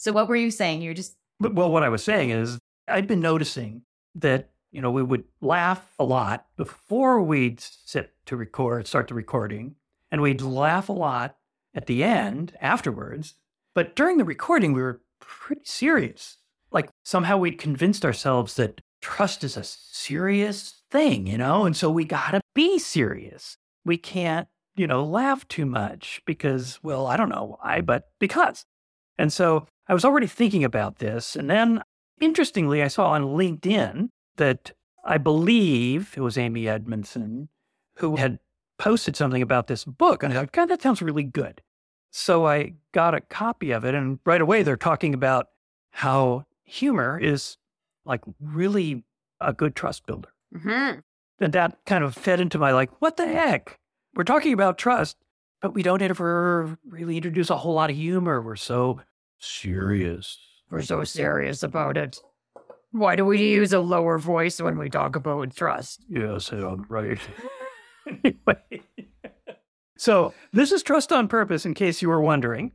So what were you saying? You're just But, well, what I was saying is I'd been noticing that, you know, we would laugh a lot before we'd sit to record, start the recording, and we'd laugh a lot at the end afterwards. But during the recording, we were pretty serious. Like somehow we'd convinced ourselves that trust is a serious thing, you know? And so we got to be serious. We can't, you know, laugh too much because, well, I don't know why, but because. And so I was already thinking about this. And then interestingly, I saw on LinkedIn that I believe it was Amy Edmondson who had posted something about this book. And I thought, God, that sounds really good. So I got a copy of it. And right away, they're talking about how humor is like really a good trust builder. Mhm. And that kind of fed into my like, what the heck? We're talking about trust, but we don't ever really introduce a whole lot of humor. We're so serious. we're so serious about it. Why do we use a lower voice when we talk about trust? Yes, I'm right. anyway. So this is Trust on Purpose, in case you were wondering.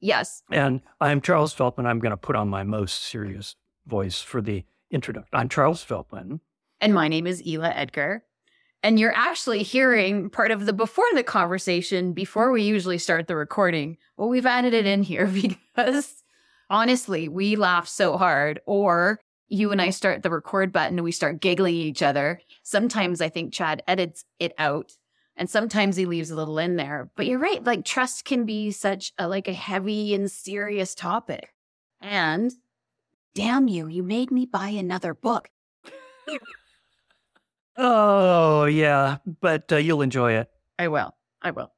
Yes. And I'm Charles Feltman. I'm going to put on my most serious voice for the introduction. I'm Charles Feltman. And my name is Ila Edgar. And you're actually hearing part of the before the conversation before we usually start the recording. Well, we've added it in here because honestly, we laugh so hard, or you and I start the record button and we start giggling at each other. Sometimes I think Chad edits it out and sometimes he leaves a little in there. But you're right, like trust can be such a like a heavy and serious topic. And damn you, you made me buy another book. Oh, yeah, but uh, you'll enjoy it. I will. I will.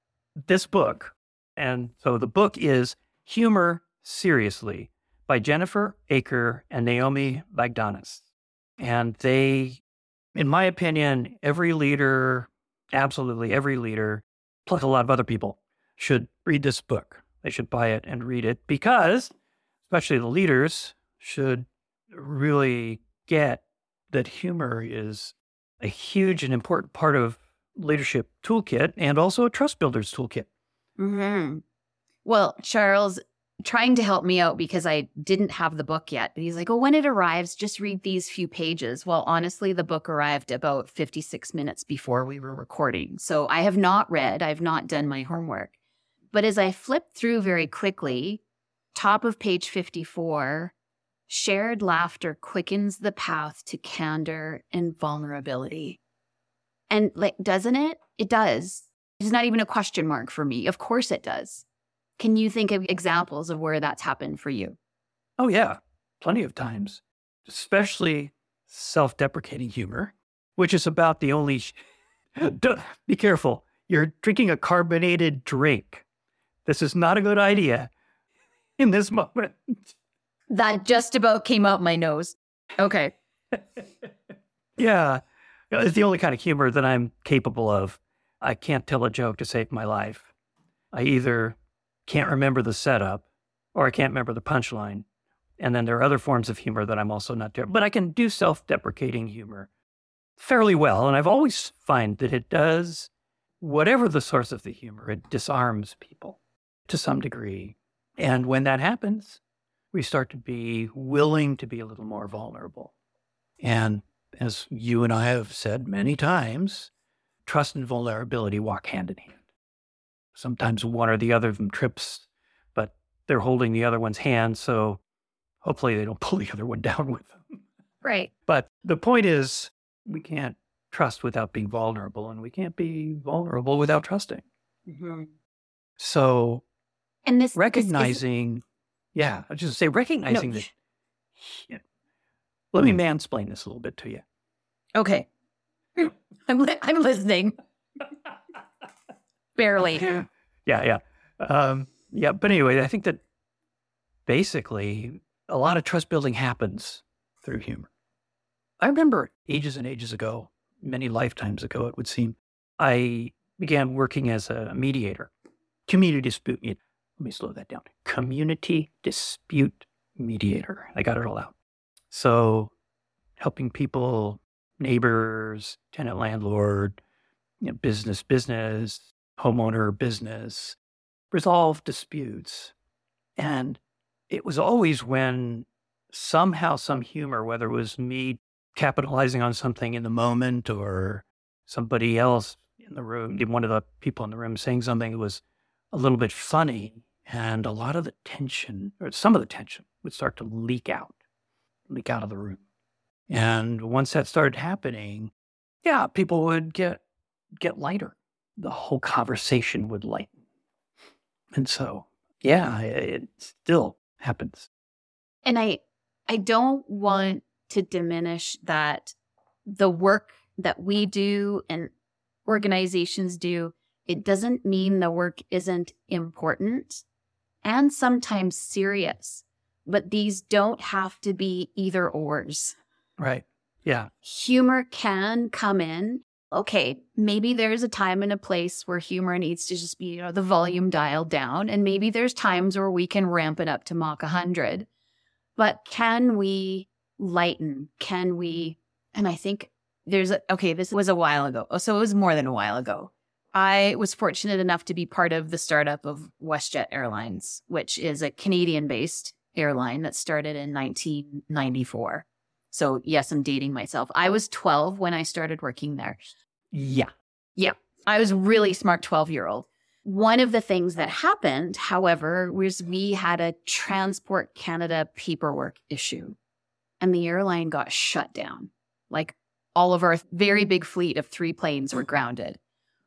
This book, and so the book is Humor Seriously by Jennifer Aaker and Naomi Bagdonas. And they, in my opinion, every leader, absolutely every leader, plus a lot of other people, should read this book. They should buy it and read it because, especially the leaders, should really get that humor is a huge and important part of leadership toolkit and also a trust builders toolkit. hmm Well, Charles trying to help me out because I didn't have the book yet. But he's like, oh, when it arrives, just read these few pages. Well, honestly, the book arrived about 56 minutes before we were recording. So I have not read, I've not done my homework. But as I flipped through very quickly, top of page 54, shared laughter quickens the path to candor and vulnerability. And like, doesn't it? It does. It's not even a question mark for me. Of course it does. Can you think of examples of where that's happened for you? Oh, yeah, plenty of times, especially self deprecating humor, which is about the only. Be careful. You're drinking a carbonated drink. This is not a good idea in this moment. That just about came out my nose. Okay. Yeah. It's the only kind of humor that I'm capable of. I can't tell a joke to save my life. I either can't remember the setup or I can't remember the punchline. And then there are other forms of humor that I'm also not doing. But I can do self deprecating humor fairly well. And I've always find that it does, whatever the source of the humor, it disarms people to some degree. And when that happens, we start to be willing to be a little more vulnerable. And as you and I have said many times, trust and vulnerability walk hand in hand. Sometimes one or the other of them trips, but they're holding the other one's hand. So hopefully they don't pull the other one down with them. Right. But the point is, we can't trust without being vulnerable, and we can't be vulnerable without trusting. Mm-hmm. So And this this is- recognizing, yeah, I just say recognizing that. Yeah. Let me mansplain this a little bit to you. okay. I'm li- I'm listening. Barely. Yeah, yeah. Um, yeah, but anyway, I think that basically a lot of trust building happens through humor. I remember ages and ages ago, many lifetimes ago, it would seem, I began working as a mediator, community dispute. Let me slow that down. Community dispute mediator. I got it all out. So, helping people, neighbors, tenant landlord, you know, business, business, homeowner, business, resolve disputes. And it was always when somehow some humor, whether it was me capitalizing on something in the moment or somebody else in the room, one of the people in the room saying something that was a little bit funny, and a lot of the tension, or some of the tension, would start to leak out, leak out of the room. And once that started happening, yeah, people would get get lighter. The whole conversation would lighten. And so, yeah, it still happens. And I I don't want to diminish that the work that we do and organizations do, it doesn't mean the work isn't important and sometimes serious, but these don't have to be either ors. Right. Yeah. Humor can come in. Okay, maybe there's a time and a place where humor needs to just be, you know, the volume dialed down. And maybe there's times where we can ramp it up to Mach 100. But can we lighten? Can we? And I think there's a, okay, this was a while ago. Oh, so it was more than a while ago. I was fortunate enough to be part of the startup of WestJet Airlines, which is a Canadian based airline that started in 1994. So, yes, I'm dating myself. I was 12 when I started working there. Yeah. Yeah. I was really smart 12 year old. One of the things that happened, however, was we had a Transport Canada paperwork issue and the airline got shut down. Like all of our very big fleet of three planes were grounded,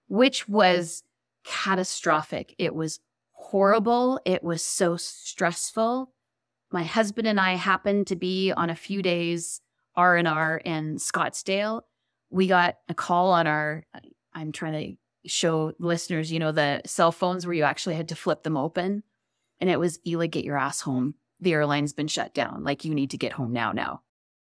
which was catastrophic. It was horrible. It was so stressful. My husband and I happened to be on a few days R&R in Scottsdale. We got a call on our I'm trying to show listeners, you know, the cell phones where you actually had to flip them open. And it was Ila, get your ass home. The airline's been shut down. Like you need to get home now, now.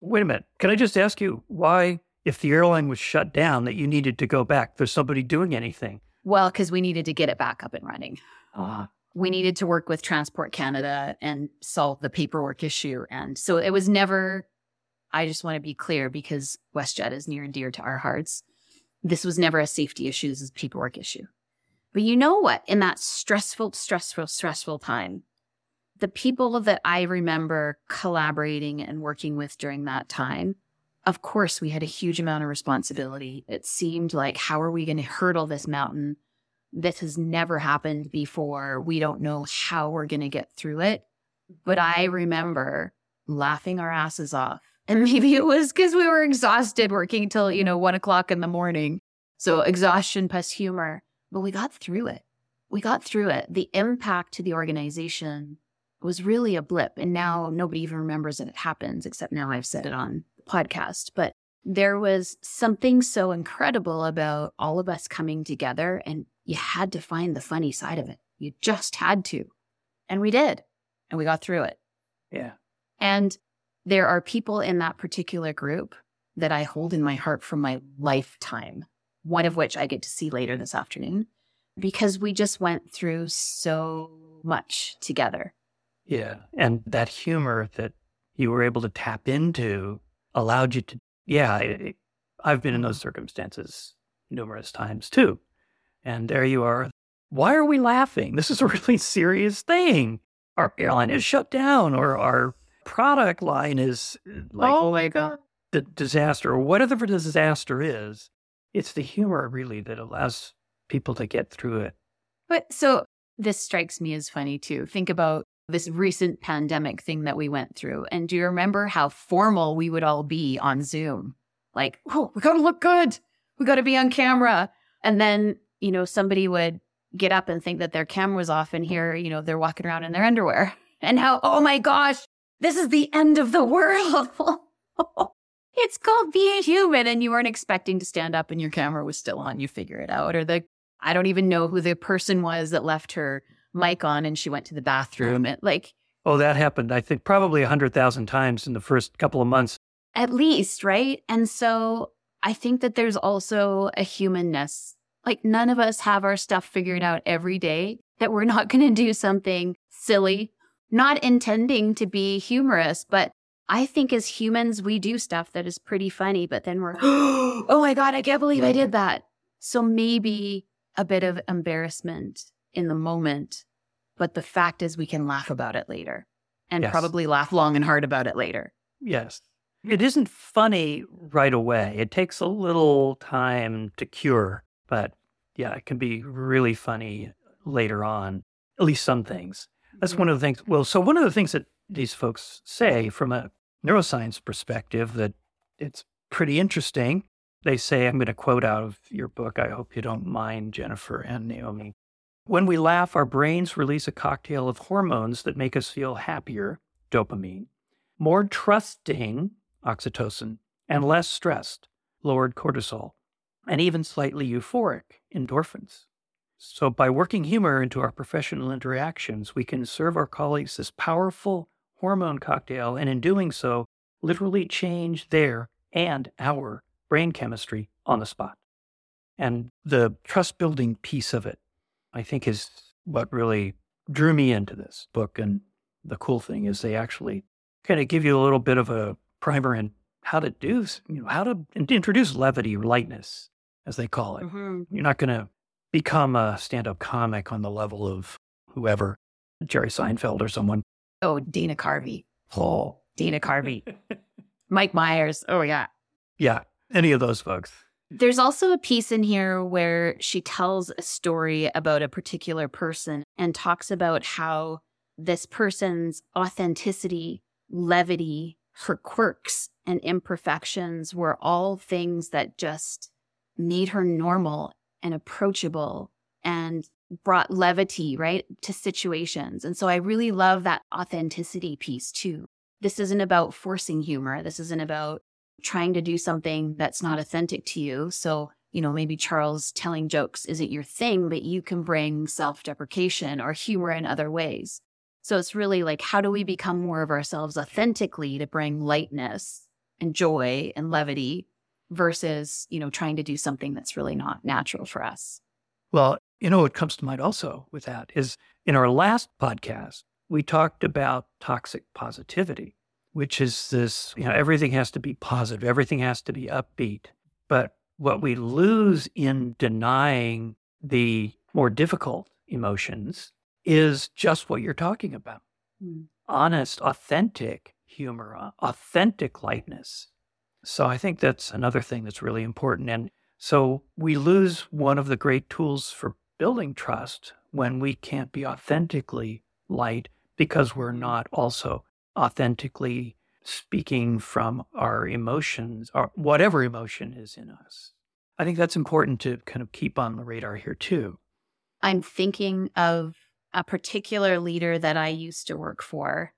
Wait a minute. Can I just ask you why if the airline was shut down that you needed to go back? There's somebody doing anything. Well, because we needed to get it back up and running. Uh, we needed to work with Transport Canada and solve the paperwork issue. And so it was never, I just want to be clear because WestJet is near and dear to our hearts. This was never a safety issue. This is a paperwork issue. But you know what? In that stressful, stressful, stressful time, the people that I remember collaborating and working with during that time of course, we had a huge amount of responsibility. It seemed like, how are we going to hurdle this mountain? This has never happened before. We don't know how we're going to get through it. But mm-hmm. I remember laughing our asses off. And maybe it was because we were exhausted working till, you know, one o'clock in the morning. So exhaustion plus humor. But we got through it. We got through it. The impact to the organization was really a blip. And now nobody even remembers that it happens, except now I've said it on podcast, but there was something so incredible about all of us coming together, and you had to find the funny side of it. You just had to. And we did. And we got through it. Yeah. And there are people in that particular group that I hold in my heart from my lifetime, one of which I get to see later this afternoon, because we just went through so much together. Yeah. And that humor that you were able to tap into allowed you to, yeah, I've been in those circumstances numerous times too. And there you are. Why are we laughing? This is a really serious thing. Our airline is shut down, or our product line is uh, like, oh my God, the disaster, or whatever the disaster is. It's the humor really that allows people to get through it. But so this strikes me as funny too. Think about this recent pandemic thing that we went through. And do you remember how formal we would all be on Zoom? Like, oh, we got to look good. We got to be on camera. And then, you know, somebody would get up and think that their camera was off and here, you know, they're walking around in their underwear. And how, oh my gosh, this is the end of the world. it's called being human. And you weren't expecting to stand up and your camera was still on. You figure it out. Or the, I don't even know who the person was that left her mic on and she went to the bathroom. It, like, oh, that happened, I think, probably a 100,000 times in the first couple of months. At least, right? And so I think that there's also a humanness. Like, none of us have our stuff figured out every day, that we're not going to do something silly, not intending to be humorous, but I think as humans, we do stuff that is pretty funny, but then we're, oh my God, I can't believe I did that. So maybe a bit of embarrassment in the moment, but the fact is we can laugh about it later. and Yes. probably laugh long and hard about it later. Yes. It isn't funny right away. It takes a little time to cure, but yeah, it can be really funny later on, at least some things. That's mm-hmm. one of the things. Well, so one of the things that these folks say from a neuroscience perspective that it's pretty interesting. They say, I'm going to quote out of your book. I hope you don't mind, Jennifer and Naomi. When we laugh, our brains release a cocktail of hormones that make us feel happier, dopamine, more trusting, oxytocin, and less stressed, lowered cortisol, and even slightly euphoric, endorphins. So, by working humor into our professional interactions, we can serve our colleagues this powerful hormone cocktail, and in doing so, literally change their and our brain chemistry on the spot. And the trust building piece of it, I think, is what really drew me into this book. And the cool thing is, they actually kind of give you a little bit of a primer in how to do, you know, how to introduce levity or lightness, as they call it. Mhm. You're not going to become a stand up comic on the level of whoever, Jerry Seinfeld or someone. Oh, Dana Carvey. Oh, Dana Carvey. Mike Myers. Oh, yeah. yeah, any of those folks. There's also a piece in here where she tells a story about a particular person and talks about how this person's authenticity, levity, her quirks and imperfections were all things that just made her normal and approachable and brought levity, right, to situations. And so I really love that authenticity piece too. This isn't about forcing humor. This isn't about trying to do something that's not authentic to you. So, you know, maybe Charles telling jokes isn't your thing, but you can bring self deprecation or humor in other ways. So it's really like, how do we become more of ourselves authentically to bring lightness and joy and levity versus, you know, trying to do something that's really not natural for us? Well, you know what comes to mind also with that is in our last podcast, we talked about toxic positivity, which is this, you know, everything has to be positive, everything has to be upbeat. But what we lose in denying the more difficult emotions is just what you're talking about Mm. honest, authentic humor, uh, authentic lightness. So I think that's another thing that's really important. And so we lose one of the great tools for building trust when we can't be authentically light because we're not also authentically speaking from our emotions or whatever emotion is in us. I think that's important to kind of keep on the radar here too. I'm thinking of a particular leader that I used to work for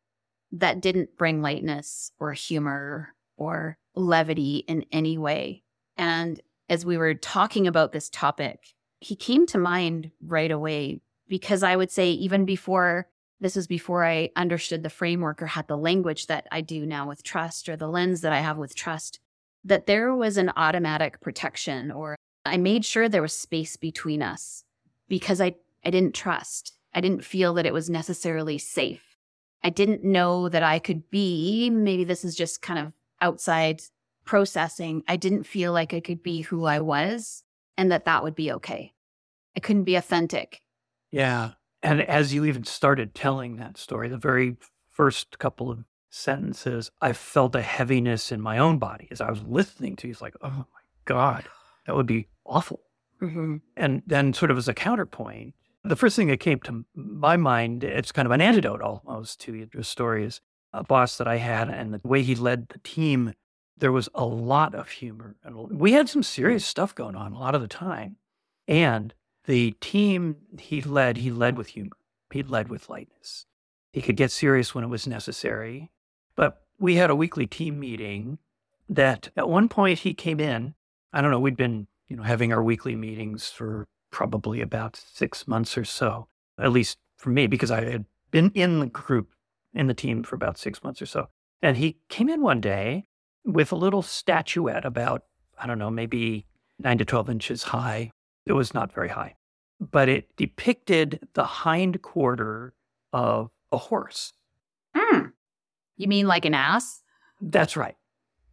that didn't bring lightness or humor or levity in any way. And as we were talking about this topic, he came to mind right away because I would say, even before this was before I understood the framework or had the language that I do now with trust or the lens that I have with trust, that there was an automatic protection or I made sure there was space between us because I, I didn't trust. I didn't feel that it was necessarily safe. I didn't know that I could be, maybe this is just kind of outside processing. I didn't feel like I could be who I was and that that would be okay. I couldn't be authentic. Yeah. And as you even started telling that story, the very first couple of sentences, I felt a heaviness in my own body as I was listening to you. It's like, oh my God, that would be awful. Mm-hmm. And then, sort of as a counterpoint, the first thing that came to my mind, it's kind of an antidote almost to your story, is a boss that I had and the way he led the team. There was a lot of humor. And we had some serious stuff going on a lot of the time. And the team he led, he led with humor. He led with lightness. He could get serious when it was necessary. But we had a weekly team meeting that at one point he came in. I don't know, we'd been, you know, having our weekly meetings for probably about six months or so, at least for me, because I had been in the group, in the team for about six months or so. And he came in one day with a little statuette about, I don't know, maybe nine to 12 inches high. It was not very high, but it depicted the hind quarter of a horse. Hmm. You mean like an ass? That's right.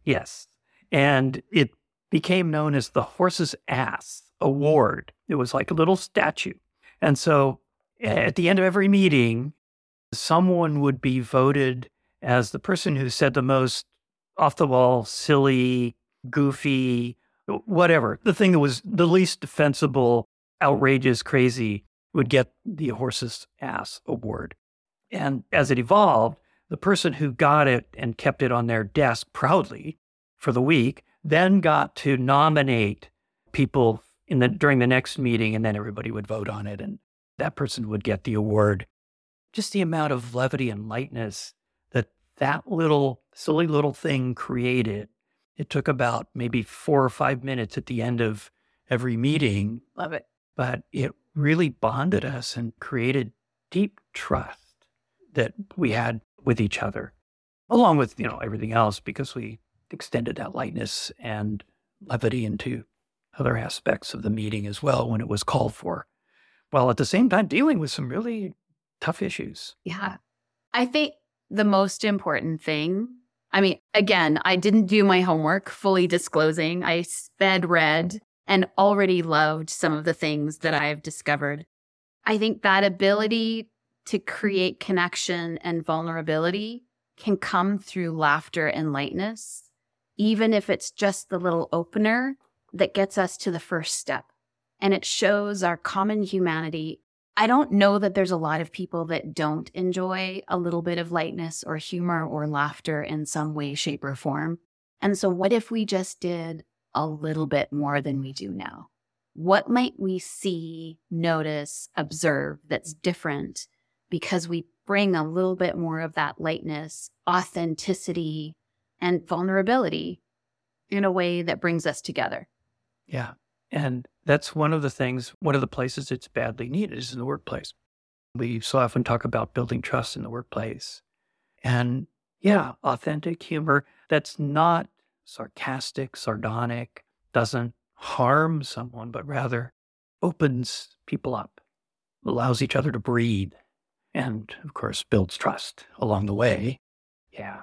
Yes. And it became known as the Horse's Ass Award. It was like a little statue. And so at the end of every meeting, someone would be voted as the person who said the most off the wall, silly, goofy, whatever, the thing that was the least defensible, outrageous, crazy would get the horse's ass award. And as it evolved, the person who got it and kept it on their desk proudly for the week then got to nominate people in the during the next meeting and then everybody would vote on it and that person would get the award just the amount of levity and lightness that that little silly little thing created it took about maybe 4 or 5 minutes at the end of every meeting love it but it really bonded us and created deep trust that we had with each other along with you know everything else because we extended that lightness and levity into other aspects of the meeting as well when it was called for, while at the same time dealing with some really tough issues. Yeah. I think the most important thing, I mean, again, I didn't do my homework, fully disclosing. I sped read and already loved some of the things that I've discovered. I think that ability to create connection and vulnerability can come through laughter and lightness even if it's just the little opener that gets us to the first step. And it shows our common humanity. I don't know that there's a lot of people that don't enjoy a little bit of lightness or humor or laughter in some way, shape, or form. And so, what if we just did a little bit more than we do now? What might we see, notice, observe that's different because we bring a little bit more of that lightness, authenticity, and vulnerability in a way that brings us together. Yeah. And that's one of the things, one of the places it's badly needed is in the workplace. We so often talk about building trust in the workplace. And yeah, authentic humor that's not sarcastic, sardonic, doesn't harm someone, but rather opens people up, allows each other to breathe, and of course, builds trust along the way. Yeah.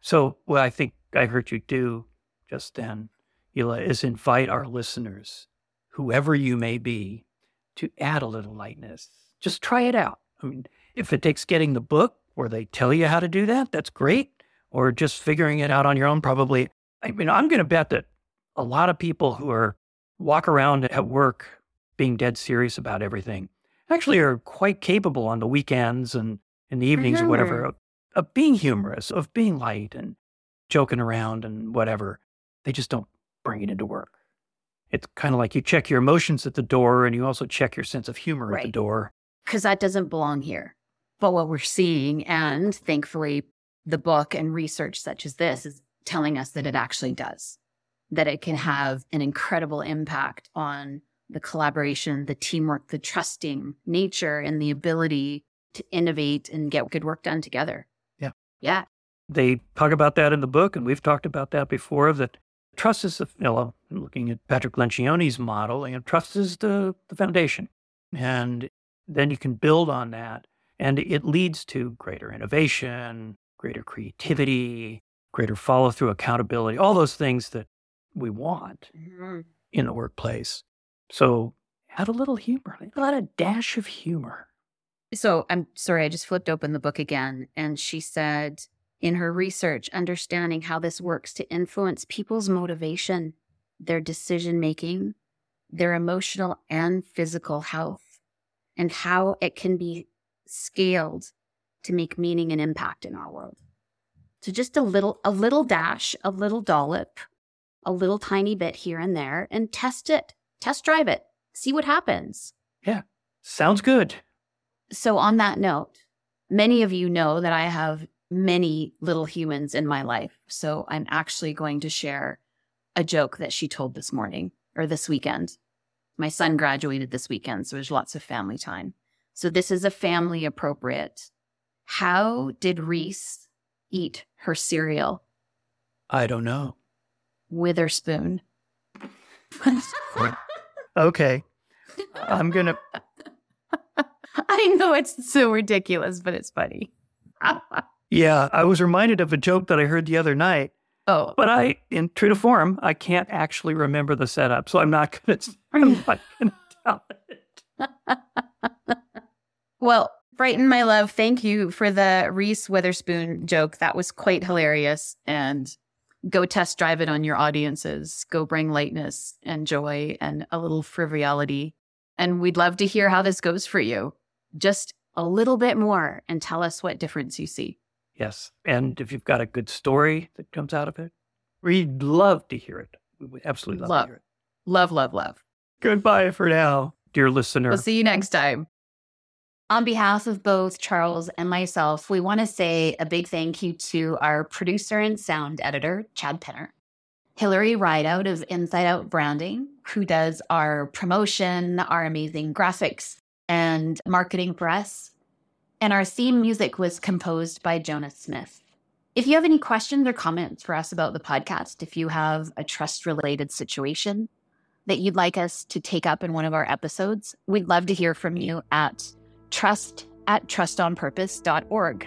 So, what I think I heard you do just then, Is invite our listeners, whoever you may be, to add a little lightness. Just try it out. I mean, if it takes getting the book or they tell you how to do that, that's great. Or just figuring it out on your own, probably. I mean, I'm going to bet that a lot of people who are walk around at work being dead serious about everything actually are quite capable on the weekends and in the evenings or whatever of being humorous, of being light and joking around and whatever. They just don't bring it into work. It's kind of like you check your emotions at the door and you also check your sense of humor right. at the door. Because that doesn't belong here. But what we're seeing, and thankfully, the book and research such as this is telling us that it actually does, that it can have an incredible impact on the collaboration, the teamwork, the trusting nature, and the ability to innovate and get good work done together. Yeah. Yeah. They talk about that in the book, and we've talked about that before. That trust is, the, you know, looking at Patrick Lencioni's model, and trust is the, the foundation. And then you can build on that, and it leads to greater innovation, greater creativity, greater follow through, accountability, all those things that we want mm-hmm. in the workplace. So add a little humor, add a dash of humor. So I'm sorry, I just flipped open the book again. And she said in her research, understanding how this works to influence people's motivation, their decision making, their emotional and physical health, and how it can be scaled to make meaning and impact in our world. So just a little, a little dash, a little dollop, a little tiny bit here and there, and test it, test drive it, see what happens. Yeah, sounds good. So, on that note, many of you know that I have many little humans in my life. So, I'm actually going to share a joke that she told this morning or this weekend. My son graduated this weekend, so there's lots of family time. So, this is a family appropriate. How did Reese eat her cereal? I don't know. Witherspoon. okay. I'm going to I know it's so ridiculous, but it's funny. yeah, I was reminded of a joke that I heard the other night. Oh, but I, in true to form, I can't actually remember the setup, so I'm not gonna. I'm not gonna tell it. well, Brighton, my love, thank you for the Reese Witherspoon joke. That was quite hilarious. And go test drive it on your audiences. Go bring lightness and joy and a little frivolity. And we'd love to hear how this goes for you. Just a little bit more and tell us what difference you see. Yes. And if you've got a good story that comes out of it, we'd love to hear it. We would absolutely love, love. to hear it. Love, love, love. Goodbye for now, dear listener. We'll see you next time. On behalf of both Charles and myself, we want to say a big thank you to our producer and sound editor, Chad Penner, Hillary Rideout of Inside Out Branding, who does our promotion, our amazing graphics, and marketing for us. And our theme music was composed by Jonah Smith. If you have any questions or comments for us about the podcast, if you have a trust related situation that you'd like us to take up in one of our episodes, we'd love to hear from you at trust at trustonpurpose.org.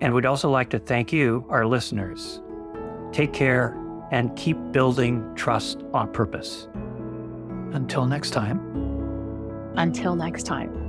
And we'd also like to thank you, our listeners. Take care and keep building trust on purpose. Until next time. Until next time.